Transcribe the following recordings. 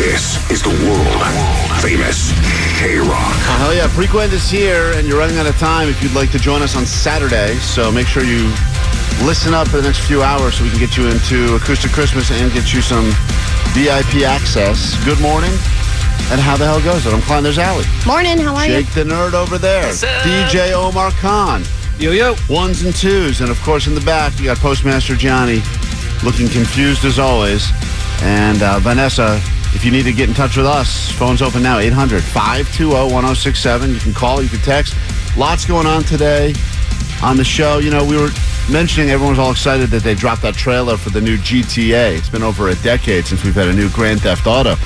This is the world famous K Rock. Oh, uh, hell yeah. Frequent is here, and you're running out of time if you'd like to join us on Saturday. So make sure you listen up for the next few hours so we can get you into Acoustic Christmas and get you some VIP access. Good morning. And how the hell goes it? I'm Klein. There's Allie. Morning, how are you? Jake the Nerd over there. DJ Omar Khan. Yo, yo. Ones and twos. And of course, in the back, you got Postmaster Johnny looking confused as always. And uh, Vanessa, if you need to get in touch with us, phone's open now 800 520 1067. You can call, you can text. Lots going on today on the show. You know, we were mentioning everyone's all excited that they dropped that trailer for the new GTA. It's been over a decade since we've had a new Grand Theft Auto.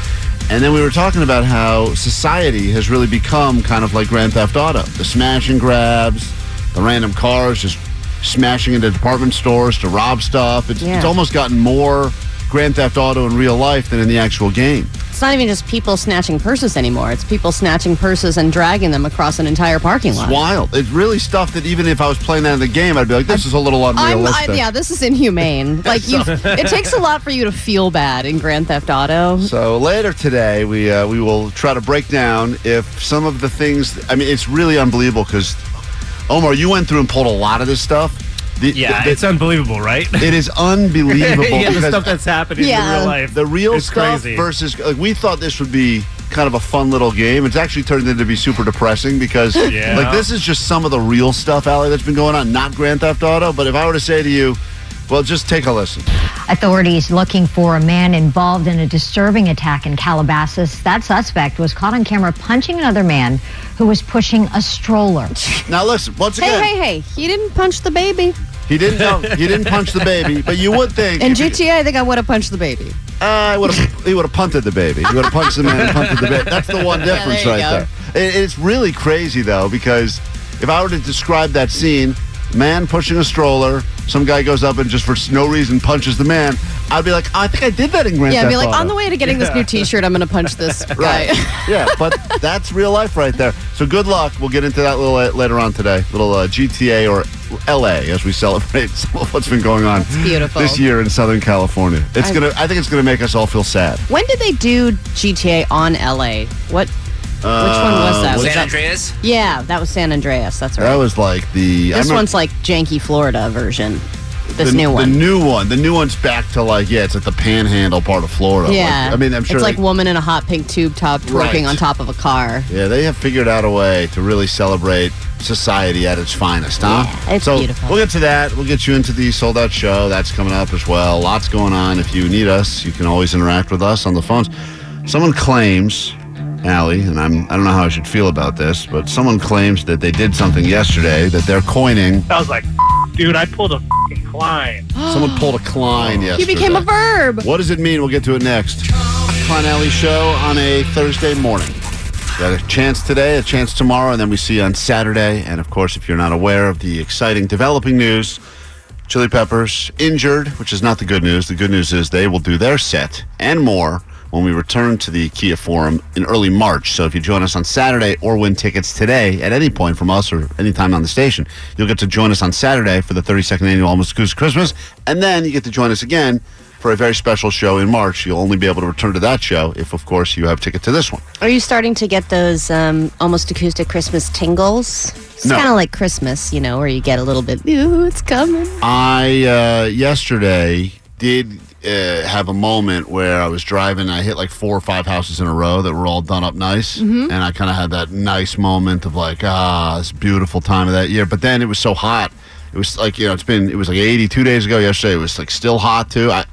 And then we were talking about how society has really become kind of like Grand Theft Auto. The smash and grabs, the random cars just smashing into department stores to rob stuff. It's, Yeah. it's almost gotten more Grand Theft Auto in real life than in the actual game. It's not even just people snatching purses anymore. It's people snatching purses and dragging them across an entire parking It's lot. wild. It's really stuff that even if I was playing that in the game, I'd be like, this is a little unrealistic. I, yeah, this is inhumane. Like, you, it takes a lot for you to feel bad in Grand Theft Auto. So later today, we uh, we will try to break down if some of the things. I mean, it's really unbelievable because Omar, you went through and pulled a lot of this stuff. The, Yeah, the- it's unbelievable, right? it is unbelievable yeah, the stuff that's happening Yeah. in real life. the real it's stuff crazy. versus like we thought this would be kind of a fun little game. It's actually turned into be super depressing because Yeah. like this is just some of the real stuff, Allie, that's been going on. Not Grand Theft Auto, but if I were to say to you, well, just take a listen. Authorities looking for a man involved in a disturbing attack in Calabasas. That suspect was caught on camera punching another man who was pushing a stroller. Now listen, once Hey, again, hey, hey! Hey, he didn't punch the baby. he didn't no, he didn't punch the baby, but you would think In if you- GTA, I think I would have punched the baby. Uh, I would have. He would have punted the baby. He would have punched the man and punted the baby. That's the one difference there right you there. It, it's really crazy though because if I were to describe that scene, man pushing a stroller, some guy goes up and just for no reason punches the man, I'd be like, I think I did that in Grand Yeah, I'd be like, Auto. on the way to getting this new T-shirt, I'm going to punch this guy. Right. yeah, but that's real life right there. So good luck. We'll get into that a little uh, later on today. Little uh, GTA or LA as we celebrate what's been going on beautiful. this year in Southern California. It's I- gonna. I think it's gonna make us all feel sad. When did they do GTA on LA? What? Which one was that? Uh, was was that- Andreas? Yeah, that was San Andreas. That's right. That was like the. I this remember- one's like janky Florida version. This the, new one. The new one. The new one's back to like yeah, it's at the Panhandle part of Florida. Like, yeah. I mean, I'm sure. it's like woman in a hot pink tube top twerking Right. on top of a car. yeah, they have figured out a way to really celebrate society at its finest, huh? Yeah, it's so beautiful. We'll get to that. We'll get you into the sold out show. That's coming up as well. Lots going on. If you need us, you can always interact with us on the phones. Someone claims, Allie, and I'm I don't know how I should feel about this, but someone claims that they did something yesterday that they're coining. I was like, dude, I pulled a fucking Klein. Someone pulled a Klein He yesterday. became a verb. What does it mean? We'll get to it next. Klein Alley Show on a Thursday morning. Got a chance today, a chance tomorrow, and then we see you on Saturday. And of course, if you're not aware of the exciting developing news, Chili Peppers injured, which is not the good news. The good news is they will do their set and more when we return to the Kia Forum in early March. So if you join us on Saturday or win tickets today at any point from us or anytime on the station, you'll get to join us on Saturday for the 32nd annual Almost Acoustic Christmas. And then you get to join us again for a very special show in March. You'll only be able to return to that show if, of course, you have a ticket to this one. Are you starting to get those um, almost acoustic Christmas tingles? It's No. kind of like Christmas, you know, where you get a little bit, ooh, it's coming. I uh, yesterday did uh, have a moment where I was driving. I hit like four or five houses in a row that were all done up nice, Mm-hmm. and I kind of had that nice moment of like, ah, this beautiful time of that year. But then it was so hot. It was like you know, it's been it was like 82 days ago yesterday. It was like still hot too. I,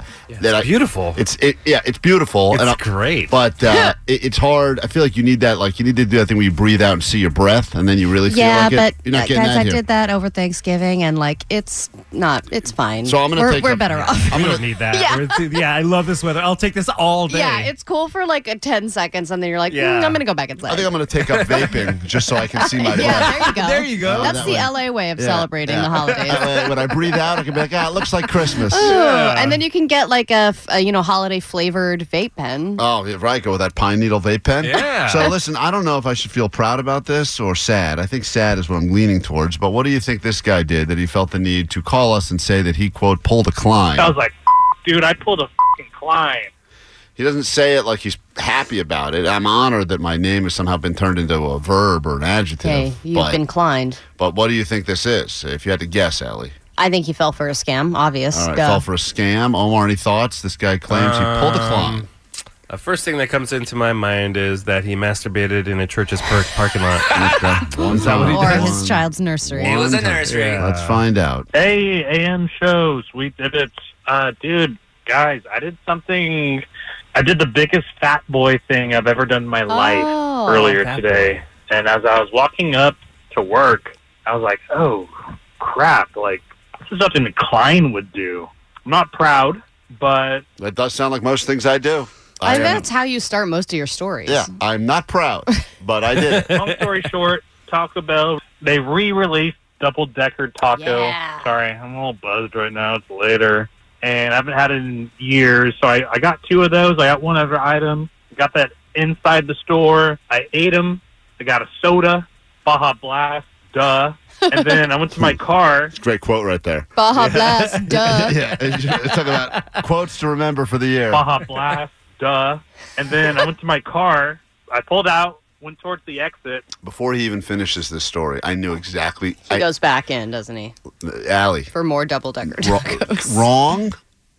that I, beautiful. It's it yeah, it's beautiful. It's I- great. but uh, it, it's hard. I feel like you need that. Like you need to do that thing where you breathe out and see your breath, and then you really feel Yeah, like it. but You're not uh, getting guys, that I here. did that over Thanksgiving, and like it's not. It's fine. So I'm gonna we're, take we're a- better off. I'm gonna need that. Yeah. Yeah, I love this weather. I'll take this all day. Yeah, it's cool for like a ten seconds, and then you're like, Yeah. mm, I'm gonna go back inside. I think I'm going to take up vaping just so I can see my breath. yeah, there you go. There you go. That's That the way. LA way of celebrating the the holidays. When I breathe out, I can be like, ah, it looks like Christmas. Ooh, And then you can get like a you know holiday flavored vape pen. Oh, yeah, right. Go with that pine needle vape pen. Yeah. So listen, I don't know if I should feel proud about this or sad. I think sad is what I'm leaning towards. But what do you think this guy did that he felt the need to call us and say that he quote pulled a Klein? I was like, dude, I pulled a fucking Klein. He doesn't say it like he's happy about it. I'm honored that my name has somehow been turned into a verb or an adjective. Hey, you've but, been climbed. but what do you think this is? If you had to guess, Ellie. I think he fell for a scam. Obvious. All right, Duh. fell for a scam. Omar, any thoughts? This guy claims he pulled a Um, Klein. The first thing that comes into my mind is that he masturbated in a church's park parking lot. Is that what he or did? his child's nursery. One was a nursery. Yeah. Let's find out. Hey, AM shows, we did it. Uh, dude, guys, I did something. I did the biggest fat boy thing I've ever done in my life Oh, earlier fat today. And as I was walking up to work, I was like, oh, crap. Like, this is something that Klein would do. I'm not proud, but That does sound like most things I do. I am- bet that's how you start most of your stories. Yeah, I'm not proud, but I did it. long story short, Taco Bell, they re released Double Decker Taco. Yeah. Sorry, I'm a little buzzed right now. It's later. And I haven't had it in years. So I, I got two of those. I got one other item. Got that inside the store. I ate them. I got a soda, Baja Blast, duh. And then I went to my car. Great quote right there. Baja Blast, duh. yeah, it's it's talking about quotes to remember for the year. Baja Blast, duh. And then I went to my car. I pulled out, went towards the exit. Before he even finishes this story, I knew exactly. He I, goes back in, doesn't he? Allie, For more double decker wrong, tacos. wrong,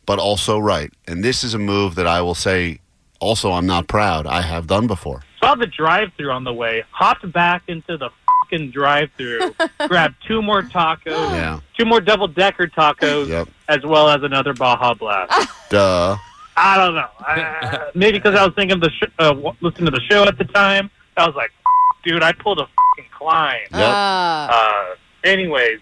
but also right. And this is a move that I will say. Also, I'm not proud. I have done before. saw the drive-through on the way, hopped back into the fucking drive-through, grabbed two more tacos, Yeah. two more double-decker tacos, Yep. as well as another Baja Blast. Duh. I don't know. I, maybe because I was thinking of the sh- uh, listening to the show at the time. I was like, dude, I pulled a fucking Klein. Yep. Uh, Uh, anyways,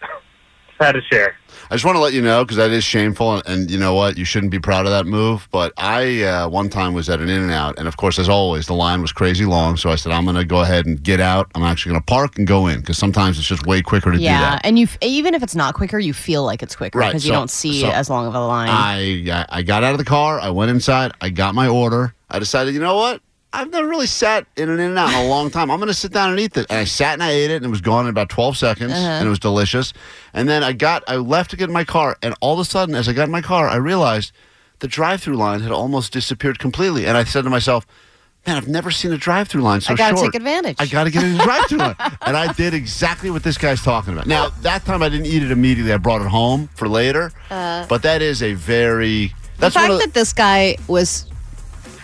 had to share. I just want to let you know because that is shameful, and, and you know what? You shouldn't be proud of that move. But I uh, one time was at an In and Out, and of course, as always, the line was crazy long. So I said, I'm going to go ahead and get out. I'm actually going to park and go in because sometimes it's just way quicker to do that. yeah, that. and you f- even if it's not quicker, you feel like it's quicker Right, because you so- don't see so as long of a line. I I I got out of the car. I went inside. I got my order. I decided, you know what? I've never really sat in an In and Out in a long time. I'm going to sit down and eat this. And I sat and I ate it, and it was gone in about 12 seconds, Uh-huh. and it was delicious. And then I got, I left to get in my car, and all of a sudden, as I got in my car, I realized the drive-through line had almost disappeared completely. And I said to myself, "Man, I've never seen a drive-through line so I gotta short. take advantage. I got to get in the drive-through line." And I did exactly what this guy's talking about. Now that time I didn't eat it immediately. I brought it home for later. but that is a very the that's fact one of the, that this guy was.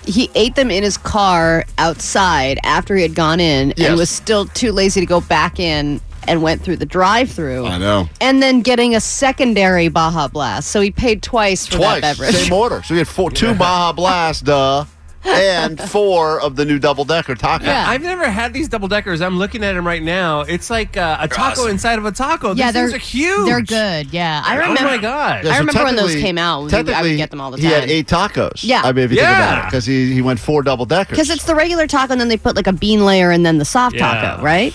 He ate them in his car outside after he had gone in Yes. and was still too lazy to go back in and went through the drive through. I know. And then getting a secondary Baja Blast. So he paid twice for twice that beverage. same order. So he had four, two Baja Blast, duh, and four of the new double decker taco. Yeah. I've never had these double deckers. I'm looking at them right now. It's like uh, a taco awesome. inside of a taco. yeah, These they're things are huge. They're good. Yeah, I remember. Oh my god. Yeah, I remember when those came out. We- I would get them all the time. He had eight tacos. Yeah. I mean, if you think Yeah. about it, because he, he went four double deckers. Because it's the regular taco, and then they put like a bean layer and then the soft Yeah. taco, right?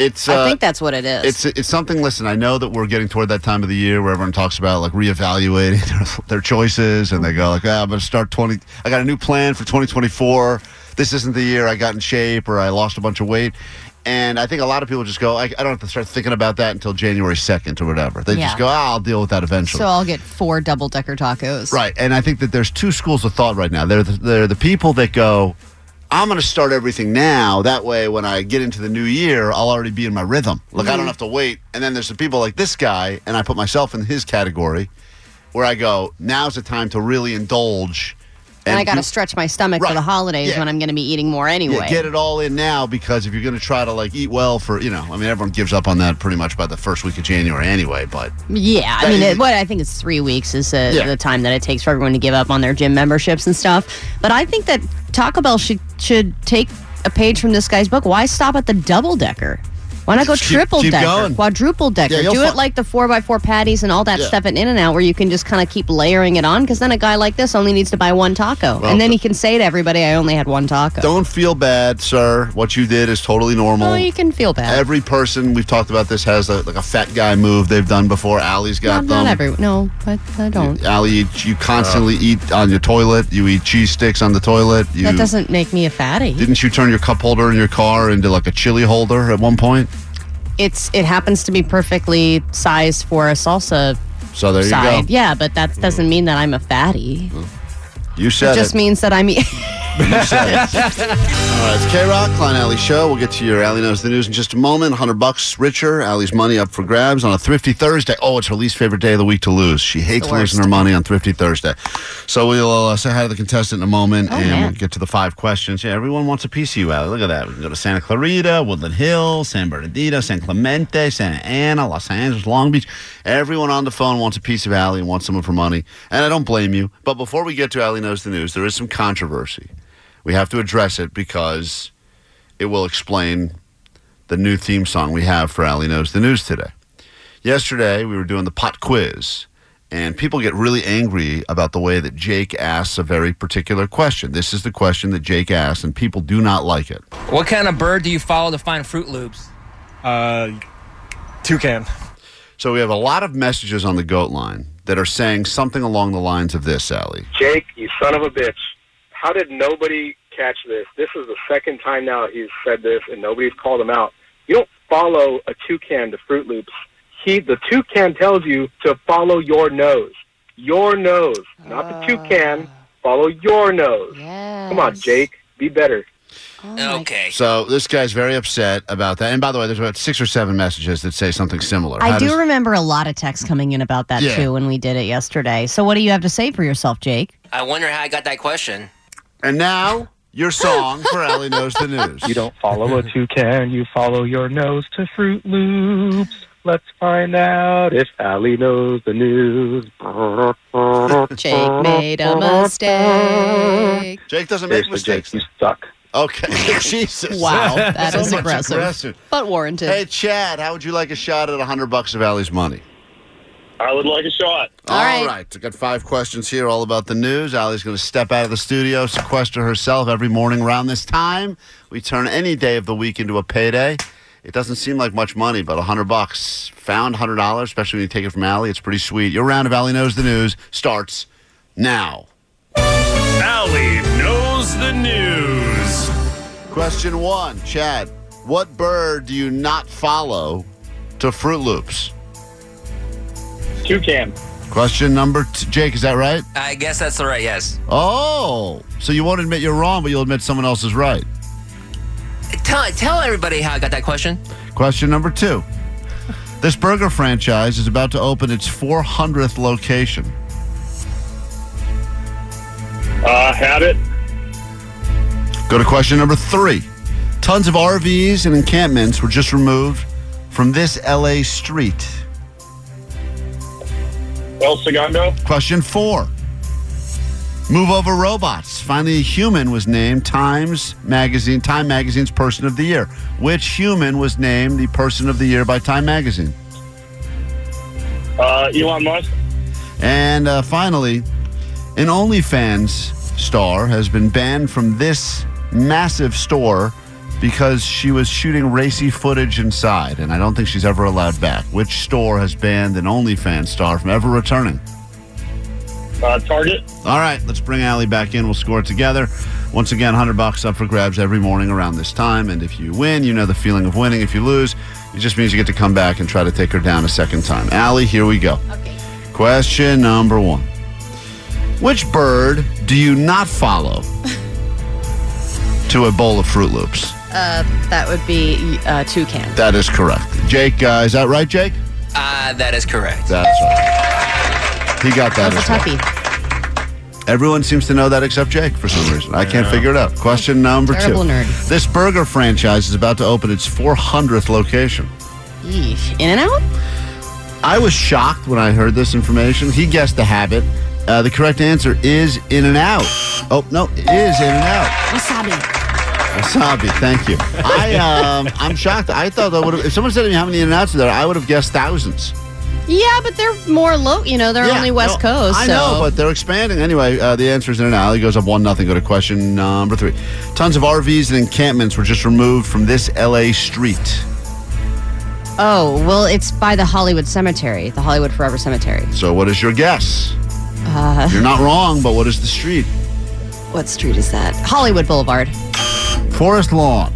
It's I uh, think that's what it is. It's it's something. Listen, I know that we're getting toward that time of the year where everyone talks about like reevaluating their, their choices, and they go like, ah, "I'm going to start 20. I got a new plan for 2024. This isn't the year I got in shape or I lost a bunch of weight." And I think a lot of people just go, I, I don't have to start thinking about that until January 2nd or whatever. They Yeah. just go, ah, I'll deal with that eventually. so I'll get four double decker tacos. Right, and I think that there's two schools of thought right now. They're the, they're the people that go, I'm going to start everything now. That way, when I get into the new year, I'll already be in my rhythm. Like I don't mm-hmm. have to wait. And then there's the people like this guy, and I put myself in his category. where I go, now's the time to really indulge. And, I got to stretch my stomach Right. for the holidays Yeah. when I'm going to be eating more anyway. Yeah, get it all in now because if you're going to try to like eat well for, you know, I mean, everyone gives up on that pretty much by the first week of January anyway, but Yeah, I mean, it, what I think is three weeks is uh, Yeah. the time that it takes for everyone to give up on their gym memberships and stuff. But I think that Taco Bell should should take a page from this guy's book. Why stop at the double decker? Why not go Just triple keep decker, going. quadruple decker? Yeah, Do fi- it like the four by four patties and all that Yeah. stuff at In and Out, where you can just kind of keep layering it on. Because then a guy like this only needs to buy one taco, Well, and then he can say to everybody, "I only had one taco." don't feel bad, sir. What you did is totally normal. Oh, you can feel bad. Every person we've talked about this has a, like a fat guy move they've done before. Allie's got not, them. not every. No, I, I don't. Allie, you, you constantly eat on your toilet. You eat cheese sticks on the toilet. You, that doesn't make me a fatty. Didn't you turn your cup holder in your car into like a chili holder at one point? It's it happens to be perfectly sized for a salsa So there you side. go. Yeah, but that doesn't mean that I'm a fatty. Mm-hmm. You said It just means that I'm. e- You said it. All right, it's K Rock, Klein Alley Show. We'll get to your Alley Knows the News in just a moment. 100 bucks richer. Allie's money up for grabs on a Thrifty Thursday. Oh, it's her least favorite day of the week to lose. She hates losing her money on Thrifty Thursday. So we'll uh, say hi to the contestant in a moment Oh, and man. we'll get to the five questions. Yeah, everyone wants a piece of you, Allie. Look at that. We can go to Santa Clarita, Woodland Hills, San Bernardino, San Clemente, Santa Ana, Los Angeles, Long Beach. Everyone on the phone wants a piece of Allie and wants some of her money. And I don't blame you. But before we get to Allie Knows the News, there is some controversy. We have to address it because it will explain the new theme song we have for Allie Knows the News today. Yesterday, we were doing the pot quiz, and people get really angry about the way that Jake asks a very particular question. This is the question that Jake asks, and people do not like it. What kind of bird do you follow to find Froot Loops? Uh, toucan. So we have a lot of messages on the goat line that are saying something along the lines of this, Allie. Jake, you son of a bitch. How did nobody catch this? This is the second time now he's said this and nobody's called him out. You don't follow a toucan to Froot Loops. He the toucan tells you to follow your nose. Your nose. Not the ah. toucan. Follow your nose. Come on, Jake. Be better. Oh okay. So this guy's very upset about that. And by the way, there's about six or seven messages that say something similar. I How do does- remember a lot of texts coming in about that Yeah. too when we did it yesterday. So what do you have to say for yourself, Jake? I wonder how I got that question. And now your song for Allie Knows the News. You don't follow a toucan, you follow your nose to Froot Loops. Let's find out if Allie knows the news. Jake made a mistake. Jake doesn't make Seriously, mistakes. Jake, you suck. Okay, Jesus. Wow, that So is much aggressive. aggressive. But warranted. Hey, Chad, how would you like a shot at a hundred bucks of Allie's money? I would like a shot. All right. right. I got five questions here, all about the news. Allie's going to step out of the studio, sequester herself every morning around this time. We turn any day of the week into a payday. It doesn't seem like much money, but a hundred bucks, found hundred dollars, especially when you take it from Allie. It's pretty sweet. Your round of Allie knows the news starts now. Allie knows the news. Question one, Chad. What bird do you not follow to Froot Loops? Toucan. Question number two, Jake. Is that right? I guess that's the right yes. Oh, so you won't admit you're wrong, but you'll admit someone else is right. Tell tell everybody how I got that question. Question number two. This burger franchise is about to open its 400th location. Uh, had it. Go to question number three. Tons of RVs and encampments were just removed from this LA street. El Segundo. Question four. Move over robots. Finally, a human was named Times Magazine, Time Magazine's Person of the Year. Which human was named the Person of the Year by Time Magazine? Uh, Elon Musk. And uh, finally, an OnlyFans star has been banned from this massive store because she was shooting racy footage inside, and I don't think she's ever allowed back. Which store has banned an OnlyFans star from ever returning? Uh, Target. All right, let's bring Allie back in. We'll score it together. Once again, 100 bucks up for grabs every morning around this time. And if you win, you know the feeling of winning. If you lose, it just means you get to come back and try to take her down a second time. Allie, here we go. Okay. Question number one Which bird do you not follow to a bowl of Froot Loops? Uh, that would be uh, toucan. That is correct. Jake, uh, is that right, Jake? Uh, that is correct. That's right. He got that. That was as a well. toughie. Everyone seems to know that except Jake for some reason. I can't figure it out. Question number Terrible two. nerd. This burger franchise is about to open its 400th location. Yeesh. In and out? I was shocked when I heard this information. He guessed the habit. Uh, the correct answer is In and Out. Oh no, it is In and Out. Wasabi. Wasabi. Thank you. I um, I'm shocked. I thought that would have. If someone said to me how many In and Outs are there, I would have guessed thousands. Yeah, but they're more low. You know, they're Yeah, only West no, Coast. I so. know, but they're expanding. Anyway, uh, the answer is in and out. He goes up one nothing. Go to question number three. Tons of RVs and encampments were just removed from this LA street. Oh well, it's by the Hollywood Cemetery, the Hollywood Forever Cemetery. So, what is your guess? Uh, You're not wrong, but what is the street? what street is that? Hollywood Boulevard. Forest Lawn.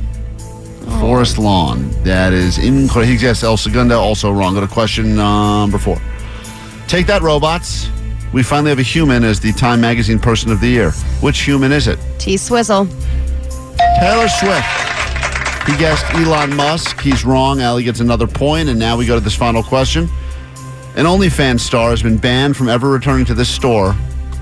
Forest oh. Lawn. That is incorrect. He guessed El Segundo, also wrong. Go to question um, number four. Take that, robots. We finally have a human as the Time Magazine Person of the Year. Which human is it? T Swizzle. Taylor Swift. He guessed Elon Musk. He's wrong. Allie gets another point, and now we go to this final question. An OnlyFans star has been banned from ever returning to this store,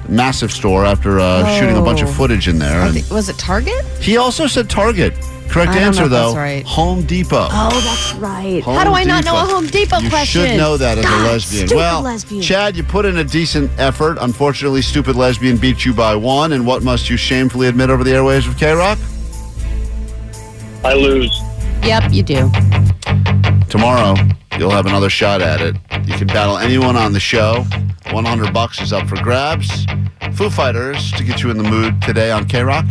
massive store, after uh, shooting a bunch of Oh. footage in there. I And think- was it Target? he also said Target. Correct I don't answer if though. that's right. Home Depot. Oh, that's right. Home How do I not know a Home Depot you question? You should know that as a lesbian. stupid well, lesbian. Chad, you put in a decent effort. Unfortunately, stupid lesbian beat you by one. And what must you shamefully admit over the airwaves of K Rock? I lose. Yep, you do. Tomorrow, you'll have another shot at it. You can battle anyone on the show. 100 bucks is up for grabs. Foo Fighters to get you in the mood today on K Rock.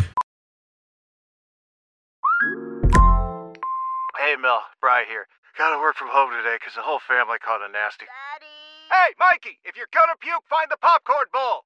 Hey, Mel, Bry here. Gotta work from home today because the whole family caught a nasty. Daddy. Hey, Mikey, if you're gonna puke, find the popcorn bowl.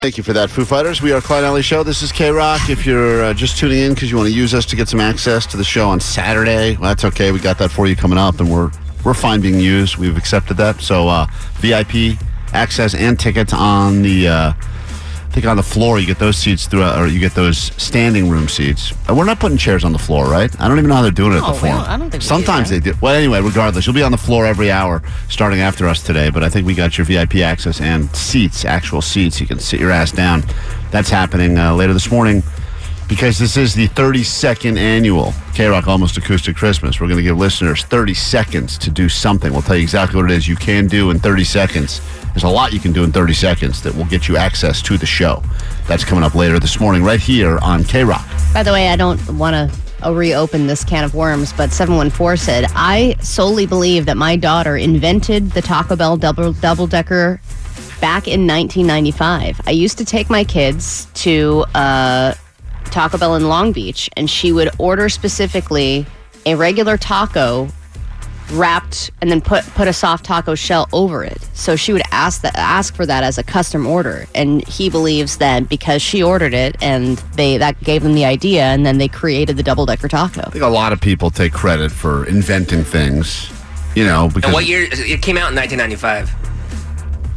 Thank you for that, Foo Fighters. We are Klein Alley Show. This is K Rock. If you're uh, just tuning in because you want to use us to get some access to the show on Saturday, well, that's okay. We got that for you coming up, and we're we're fine being used. We've accepted that. So uh, VIP access and tickets on the. Uh, think on the floor you get those seats throughout, or you get those standing room seats. Uh, we're not putting chairs on the floor, right? I don't even know how they're doing it at No, the we floor. don't- I don't think we do Sometimes that. they do. Well, anyway, regardless, you'll be on the floor every hour starting after us today. But I think we got your VIP access and seats, actual seats. You can sit your ass down. That's happening uh, later this morning because this is the 32nd annual K Rock Almost Acoustic Christmas. We're going to give listeners 30 seconds to do something. We'll tell you exactly what it is you can do in 30 seconds. There's a lot you can do in 30 seconds that will get you access to the show. That's coming up later this morning, right here on K Rock. By the way, I don't want to uh, reopen this can of worms, but 714 said, I solely believe that my daughter invented the Taco Bell double double decker back in 1995. I used to take my kids to uh, Taco Bell in Long Beach, and she would order specifically a regular taco wrapped and then put put a soft taco shell over it. So she would ask that ask for that as a custom order, and he believes that because she ordered it and they that gave them the idea, and then they created the double decker taco. I think a lot of people take credit for inventing things, you know, because And what year? It came out in 1995.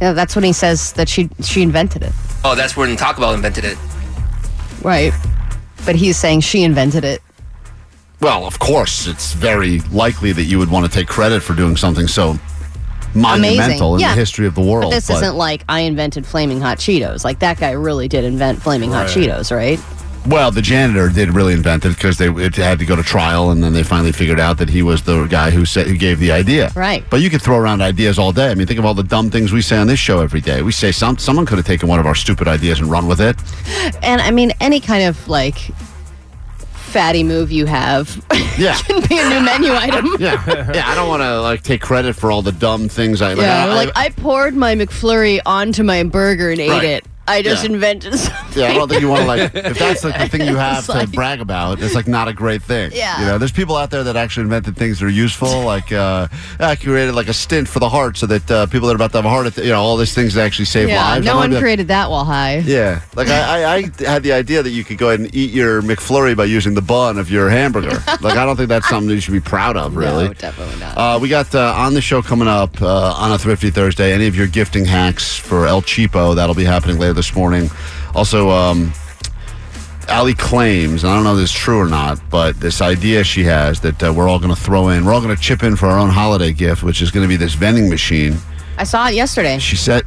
Yeah, that's when he says that she she invented it, Oh, that's when Taco Bell invented it. right? But he's saying she invented it. Well, of course, it's very likely that you would want to take credit for doing something so monumental Amazing. in Yeah. the history of the world. But this isn't like I invented flaming hot Cheetos. Like that guy really did invent flaming hot Cheetos, right? Well, the janitor did really invent it because they it had to go to trial, and then they finally figured out that he was the guy who said who gave the idea. Right. But you could throw around ideas all day. I mean, think of all the dumb things we say on this show every day. We say some someone could have taken one of our stupid ideas and run with it. And I mean, any kind of like fatty move you have Yeah. can be a new menu item. Yeah, yeah. I don't want to like take credit for all the dumb things I. Like, yeah, I, like I poured my McFlurry onto my burger and ate Right. it. I just Yeah. invented something. Yeah, I don't think you want to like if that's like the thing you have to like- brag about. It's like not a great thing. Yeah. you know, there's people out there that actually invented things that are useful. Like uh, I created like a stent for the heart so that uh, people that are about to have a heart, you know, all these things that actually save yeah, lives. no one be like- created that while high. Yeah, like I, I, I had the idea that you could go ahead and eat your McFlurry by using the bun of your hamburger. like I don't think that's something that you should be proud of, really. No, definitely not. Uh, we got uh, on the show coming up uh, on a Thrifty Thursday. Any of your gifting hacks for El Cheapo that'll be happening later this morning. Also, um, Allie claims, and I don't know if this is true or not, but this idea she has that uh, we're all going to throw in, we're all going to chip in for our own holiday gift, which is going to be this vending machine. I saw it yesterday. She said,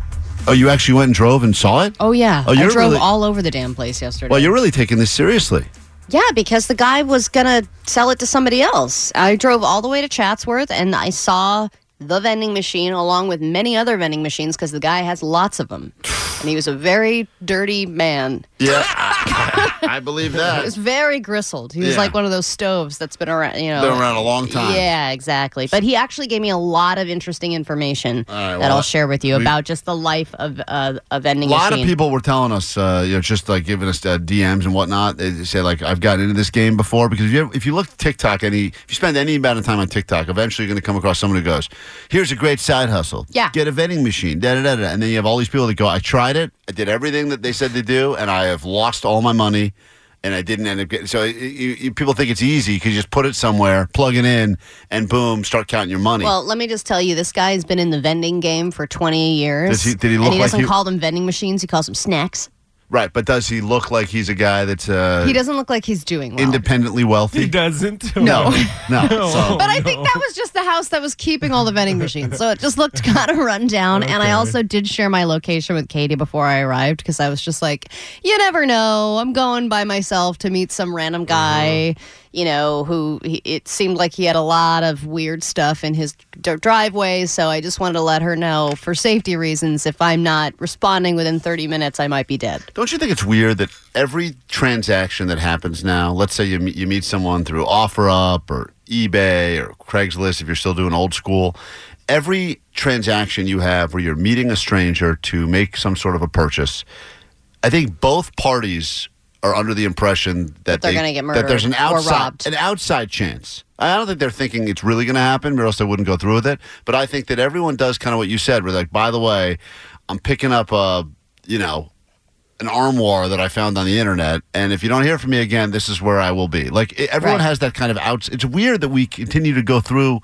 "Oh, you actually went and drove and saw it? Oh yeah, Oh, I you're drove really- all over the damn place yesterday. Well, you're really taking this seriously." Yeah, because the guy was gonna sell it to somebody else. I drove all the way to Chatsworth and I saw the vending machine along with many other vending machines because the guy has lots of them. And he was a very dirty man. Yeah, I believe He that. was very gristled. He was Yeah. like one of those stoves that's been around, you know. Been around a long time. Yeah, exactly. But he actually gave me a lot of interesting information right, that I'll share with you we- about just the life of uh, a vending A lot machine. of people were telling us, uh, you know, just like giving us uh, DMs and whatnot. They say like, "I've gotten into this game before." Because if you, if you look at TikTok, any if you spend any amount of time on TikTok, eventually you're going to come across someone who goes, "Here's a great side hustle. Yeah. get a vending machine." Da da da da. And then you have all these people that go, "I tried it. I did everything that they said to do, and I have lost all my money." And I didn't end up getting. So you, you, people think it's easy because you just put it somewhere, plug it in, and boom, start counting your money. Well, let me just tell you, this guy's been in the vending game for 20 years. Does he- did he look and he like doesn't he- call them vending machines, he calls them snacks. Right, but does he look like he's a guy that's uh, he doesn't look like he's doing well. independently wealthy? He doesn't. No. no. So. But I think that was just the house that was keeping all the vending machines. So it just looked kind of run down. And I also did share my location with Katie before I arrived because I was just like, you never know. I'm going by myself to meet some random guy, you know, who he, it seemed like he had a lot of weird stuff in his d- driveway. So I just wanted to let her know for safety reasons if I'm not responding within 30 minutes, I might be dead. Don't you think it's weird that every transaction that happens now, let's say you you meet someone through OfferUp or eBay or Craigslist, if you're still doing old school, every transaction you have where you're meeting a stranger to make some sort of a purchase, I think both parties are under the impression that, they're they- gonna get murdered that there's an outside an outside chance. I don't think they're thinking it's really going to happen, or else they wouldn't go through with it. But I think that everyone does kind of what you said. We're like, by the way, I'm picking up a, you know, an armoire that I found on the internet, and if you don't hear from me again, this is where I will be. Like it- everyone Right. has that kind of outs. It's weird that we continue to go through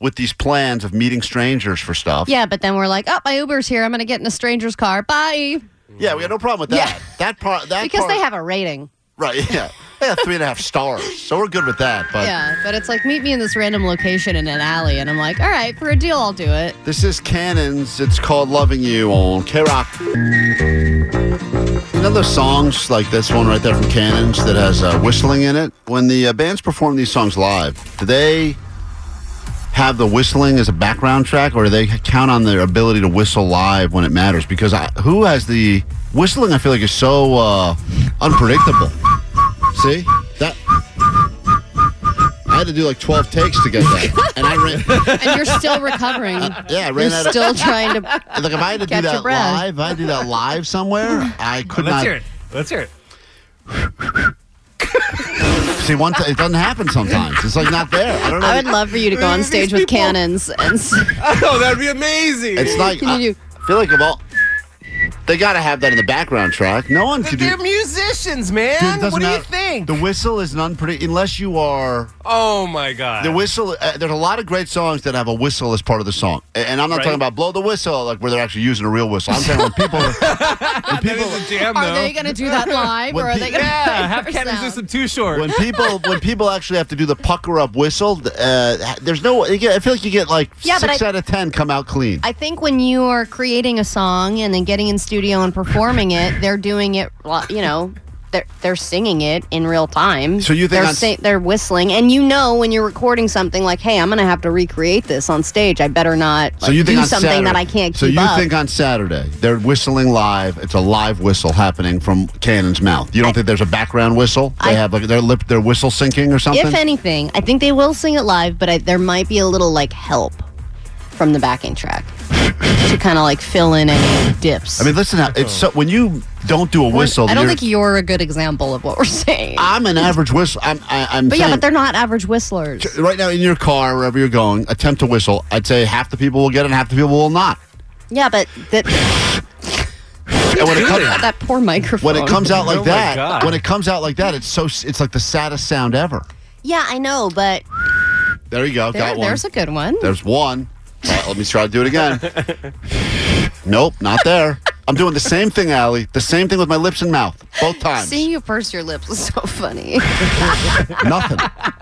with these plans of meeting strangers for stuff. Yeah, but then we're like, oh, my Uber's here. I'm going to get in a stranger's car. Bye. Yeah, we have no problem with that. That part, that Because part, they have a rating. right. Yeah, they have three and a half stars, so we're good with that. But yeah, but it's like meet me in this random location in an alley, and I'm like, all right, for a deal, I'll do it. This is Cannons. It's called Loving You on K Rock. Another songs like this one right there from Cannons that has uh, whistling in it. When the uh, bands perform these songs live, do they have the whistling as a background track, or do they count on their ability to whistle live when it matters? Because I, who has the whistling? I feel like is so uh, unpredictable. See that. I had to do like 12 takes to get that. And I ran. And you're still recovering. Yeah, I ran You're out of- still trying to. Like if I had to do that live, if I had to do that live somewhere, I could Let's not. hear it. Let's hear it. See, one t- it doesn't happen sometimes. It's like not there. I don't know. I would love for you to go on stage with cannons and. s- Oh, that'd be amazing. It's like Can I you do- feel like of all. They got to have that in the background track. No one could do. They're musicians, man. Dude, it doesn't what do you think? The whistle is an unpredictable unless you are. Oh my god. The whistle. Uh, there's a lot of great songs that have a whistle as part of the song, A- and I'm not Right. talking about blow the whistle like where they're actually using a real whistle. I'm saying when people. when people jam, Are they going to do that live, or are pe- they going to Yeah, have Cannons do some too short. when people when people actually have to do the pucker up whistle, uh, there's no. you get- I feel like you get like Yeah, but six I- out of ten come out clean. I think when you are creating a song and then getting in studio and performing it, they're doing it, you know, they're, they're singing it in real time. So you think they're, they're whistling, and you know when you're recording something like, "Hey, I'm going to have to recreate this on stage. I better not like, so you think do something Saturday, that I can't So you up." think on Saturday they're whistling live? It's a live whistle happening from Cannon's mouth. You don't think there's a background whistle? They I- have like their lip, their whistle syncing or something. if anything, I think they will sing it live, but I, there might be a little like help from the backing track to kind of like fill in any dips. I mean, listen, it's so when you don't do a whistle. I don't you're- think you're a good example of what we're saying. I'm an average whistle. I'm. I, I'm. but yeah, saying- but they're not average whistlers. right now in your car, wherever you're going, attempt to whistle. I'd say half the people will get it, and half the people will not. Yeah, but that, And when it comes, that poor microphone. when it comes out like Oh my that, God. when it comes out like that, it's so it's like the saddest sound ever. Yeah, I know, but There you go, there, got one. there's a good one. There's one. All right, let me try to do it again. nope, not there. I'm doing the same thing, Allie. The same thing with my lips and mouth, both times. Seeing you purse your lips is so funny. Nothing.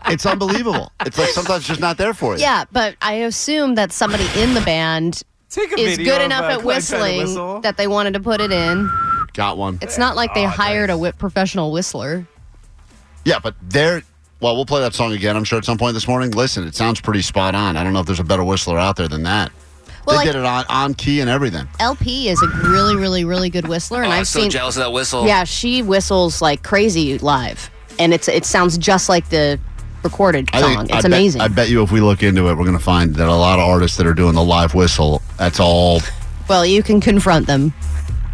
It's unbelievable. It's like sometimes it's just not there for you. yeah, but I assume that somebody in the band Take a is video good of, enough uh, at Clyde trying to whistling whistle. that they wanted to put it in. Got one. It's not like Oh, they hired a whip professional whistler. Yeah, but they're well, we'll play that song again, I'm sure, at some point this morning. Listen, it sounds pretty spot on. I don't know if there's a better whistler out there than that. Well, they like- did it on, on key and everything. LP is a really, really, really good whistler, and Oh, I'm I've so seen. jealous of that whistle. Yeah, she whistles like crazy live, and it's it sounds just like the recorded I song. think it's I bet- amazing. I bet you if we look into it, we're going to find that a lot of artists that are doing the live whistle, that's all. well, you can confront them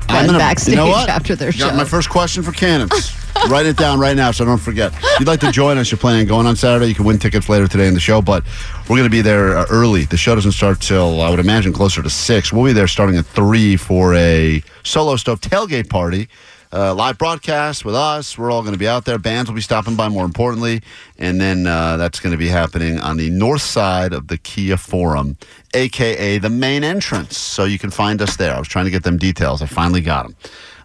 I'm when gonna- backstage you know what? after their show. Got my first question for Cannons. Write it down right now so I don't forget. If you'd like to join us, you're planning on going on Saturday. You can win tickets later today in the show, but we're going to be there uh, early. The show doesn't start till, I would imagine, closer to 6. We'll be there starting at 3 for a solo stove tailgate party. Uh, live broadcast with us. We're all going to be out there. Bands will be stopping by, more importantly. And then uh, that's going to be happening on the north side of the Kia Forum, aka the main entrance. So you can find us there. I was trying to get them details. I finally got them.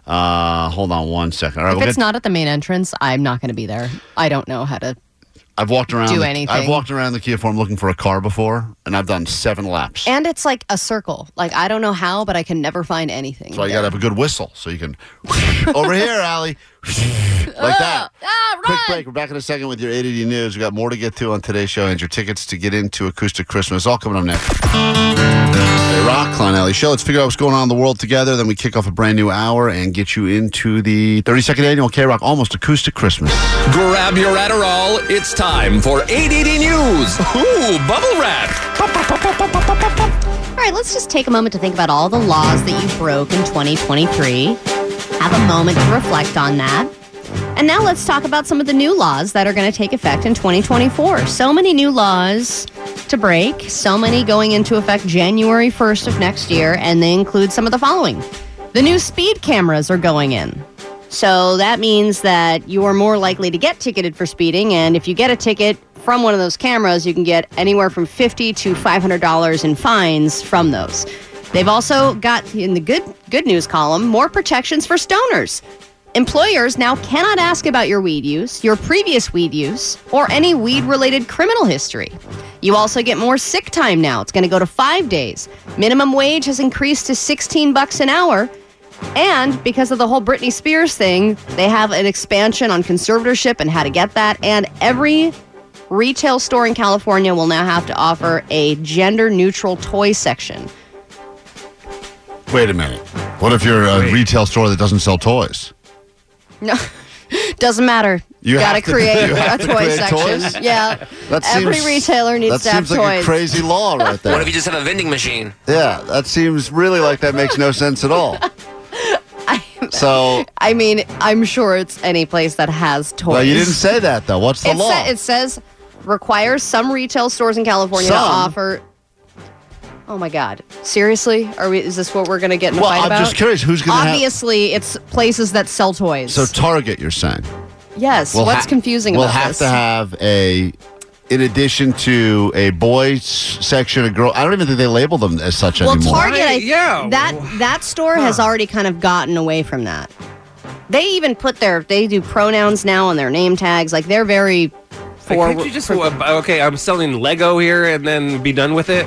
Uh, hold on one second. All right, if we'll it's get- not at the main entrance, I'm not going to be there. I don't know how to. I've walked around. do the, anything. I've walked around the Kia Forum looking for a car before, and I've done seven laps. And it's like a circle. Like I don't know how, but I can never find anything. So you got to have a good whistle so you can over here, Allie, like that. Ah, Quick break. We're back in a second with your ADD news. We got more to get to on today's show and your tickets to get into Acoustic Christmas. All coming up next. Hey, Rock, Klein Alley Show. Let's figure out what's going on in the world together. Then we kick off a brand new hour and get you into the 32nd annual K Rock Almost Acoustic Christmas. Grab your Adderall. It's time for ADD News. Ooh, bubble wrap. All right, let's just take a moment to think about all the laws that you broke in 2023. Have a moment to reflect on that. And now let's talk about some of the new laws that are going to take effect in 2024. So many new laws to break, so many going into effect January 1st of next year, and they include some of the following. The new speed cameras are going in. So that means that you are more likely to get ticketed for speeding, and if you get a ticket from one of those cameras, you can get anywhere from fifty to five hundred dollars in fines from those. They've also got in the good good news column more protections for stoners. Employers now cannot ask about your weed use, your previous weed use, or any weed related criminal history. You also get more sick time now. It's going to go to 5 days. Minimum wage has increased to 16 bucks an hour. And because of the whole Britney Spears thing, they have an expansion on conservatorship and how to get that. And every retail store in California will now have to offer a gender neutral toy section. Wait a minute. What if you're a retail store that doesn't sell toys? No, doesn't matter. You got to have to- create you a have to toy create section. toys? Yeah. That Every seems- retailer needs that to have seems like toys. a crazy law right there. What if you just have a vending machine? Yeah, that seems really like that makes no sense at all. so, I mean, I'm sure it's any place that has toys. well, you didn't say that though. What's the it, law? sa- it says requires some retail stores in California to offer. Oh my God! Seriously, are we? Is this what we're going to get in a Well, fight I'm about? just curious, who's gonna have- Obviously, it's places that sell toys. So Target, you're saying? yes. We'll what's ha- confusing We'll about have this? to have a, in addition to a boys section, a girl. I don't even think they label them as such well, anymore. Target, I, that that store has already kind of gotten away from that. They even put their they do pronouns now on their name tags. Like they're very Like, forward. can't you just okay? I'm selling Lego here and then be done with it.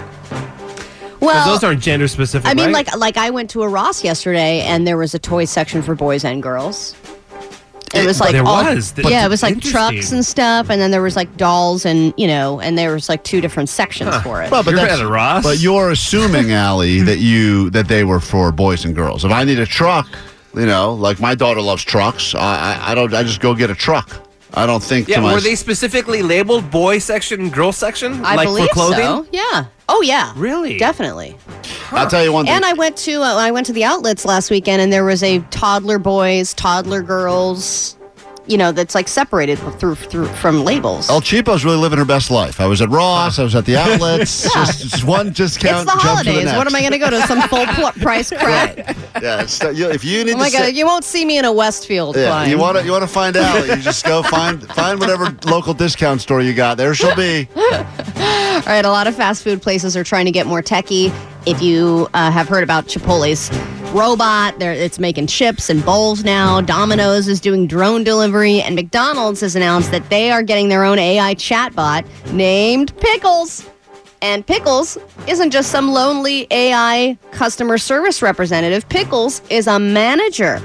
'Cause well, those aren't gender specific. I mean, right? like like I went to a Ross yesterday, and there was a toy section for boys and girls. It was like There all- was? Th- yeah, it was like trucks and stuff, and then there was like dolls, and you know, and there was like two different sections for it. Well, but that's- Ross. But you're assuming, Allie, that you that they were for boys and girls. If I need a truck, you know, like my daughter loves trucks, I I, I don't. I just go get a truck. I don't think yeah, to myself. were they specifically labeled boy section, girl section, I like believe for clothing? so. Yeah. Oh yeah. Really? Definitely. I'll tell you one thing. And I went to uh, I went to the outlets last weekend, and there was a toddler boys, toddler girls. You know, that's like separated through through from labels. El Cheapo's really living her best life. I was at Ross. I was at the outlets. Yeah. just, just one discount. it's the the holidays. next. what am I going to go to some full price crap? Yeah, it's, if you need Oh my to god, sit- you won't see me in a Westfield. yeah, Klein. you want to you want to find out. You just go find find whatever local discount store you got. There she'll be. All right, a lot of fast food places are trying to get more techie. If you uh, have heard about Chipotle's robot, there it's making chips and bowls now. Domino's is doing drone delivery, and McDonald's has announced that they are getting their own AI chatbot named Pickles. And Pickles isn't just some lonely AI customer service representative. Pickles is a manager.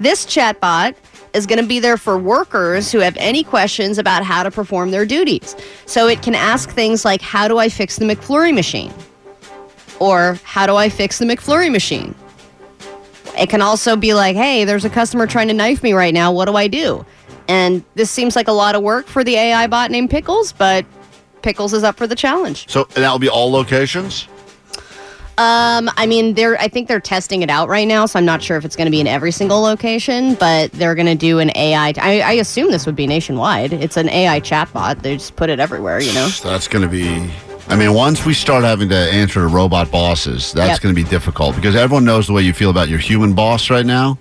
This chatbot is going to be there for workers who have any questions about how to perform their duties. So it can ask things like, How do I fix the McFlurry machine? Or, How do I fix the McFlurry machine? It can also be like, Hey, there's a customer trying to knife me right now. What do I do? And this seems like a lot of work for the AI bot named Pickles, but Pickles is up for the challenge. So that will be all locations. Um, I mean, they're I think they're testing it out right now, so I'm not sure if it's going to be in every single location, but they're going to do an AI. I, I assume this would be nationwide. It's an AI chatbot. They just put it everywhere, you know. So that's going to be. I mean, once we start having to answer to robot bosses, that's Yep. going to be difficult because everyone knows the way you feel about your human boss right now.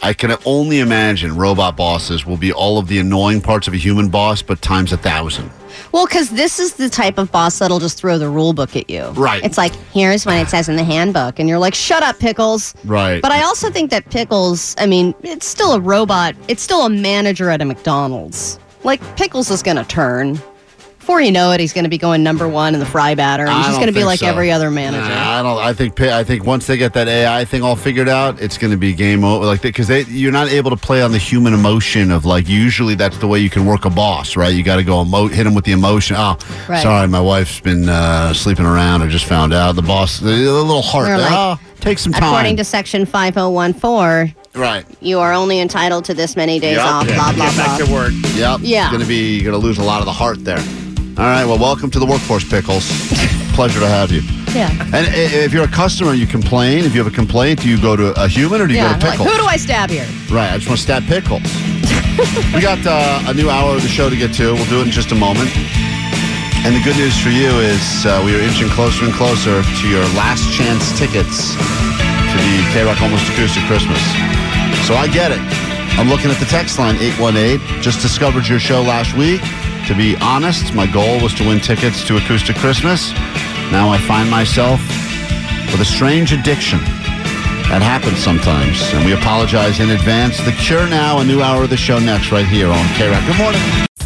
I can only imagine robot bosses will be all of the annoying parts of a human boss, but times a thousand. Well, because this is the type of boss that'll just throw the rule book at you. Right. It's like here's what it says in the handbook, and you're like, shut up, Pickles. Right. But I also think that Pickles. I mean, it's still a robot. It's still a manager at a McDonald's. Like Pickles is going to turn. Before you know it, he's going to be going number one in the fry batter. And I he's just going to be like so. every other manager. Nah, I don't. I think. I think once they get that AI thing all figured out, it's going to be game over. Like because they, you're not able to play on the human emotion of like usually that's the way you can work a boss, right? You got to go emo- hit him with the emotion. Oh, Right. sorry, my wife's been uh, sleeping around. I just found out the boss, the, the little heart. Like, oh, take some time. According to Section 5014, right. you are only entitled to this many days Yep. off, blah, blah, blah. work. Yep. Yeah. Going to be you're going to lose a lot of the heart there. All right. Well, welcome to the workforce, pickles. Pleasure to have you. Yeah. And if you're a customer, you complain. If you have a complaint, do you go to a human or do you Yeah, go to like, pickles? who do I stab here? Right, I just want to stab pickles. we got uh, a new hour of the show to get to. We'll do it in just a moment. And the good news for you is uh, we are inching closer and closer to your last chance tickets to the KROQ Almost Acoustic Christmas. So I get it. I'm looking at the text line 818. Just discovered your show last week. To be honest, my goal was to win tickets to Acoustic Christmas. Now I find myself with a strange addiction. That happens sometimes, and we apologize in advance. The Cure now, a new hour of the show next, right here on KROQ. Good morning.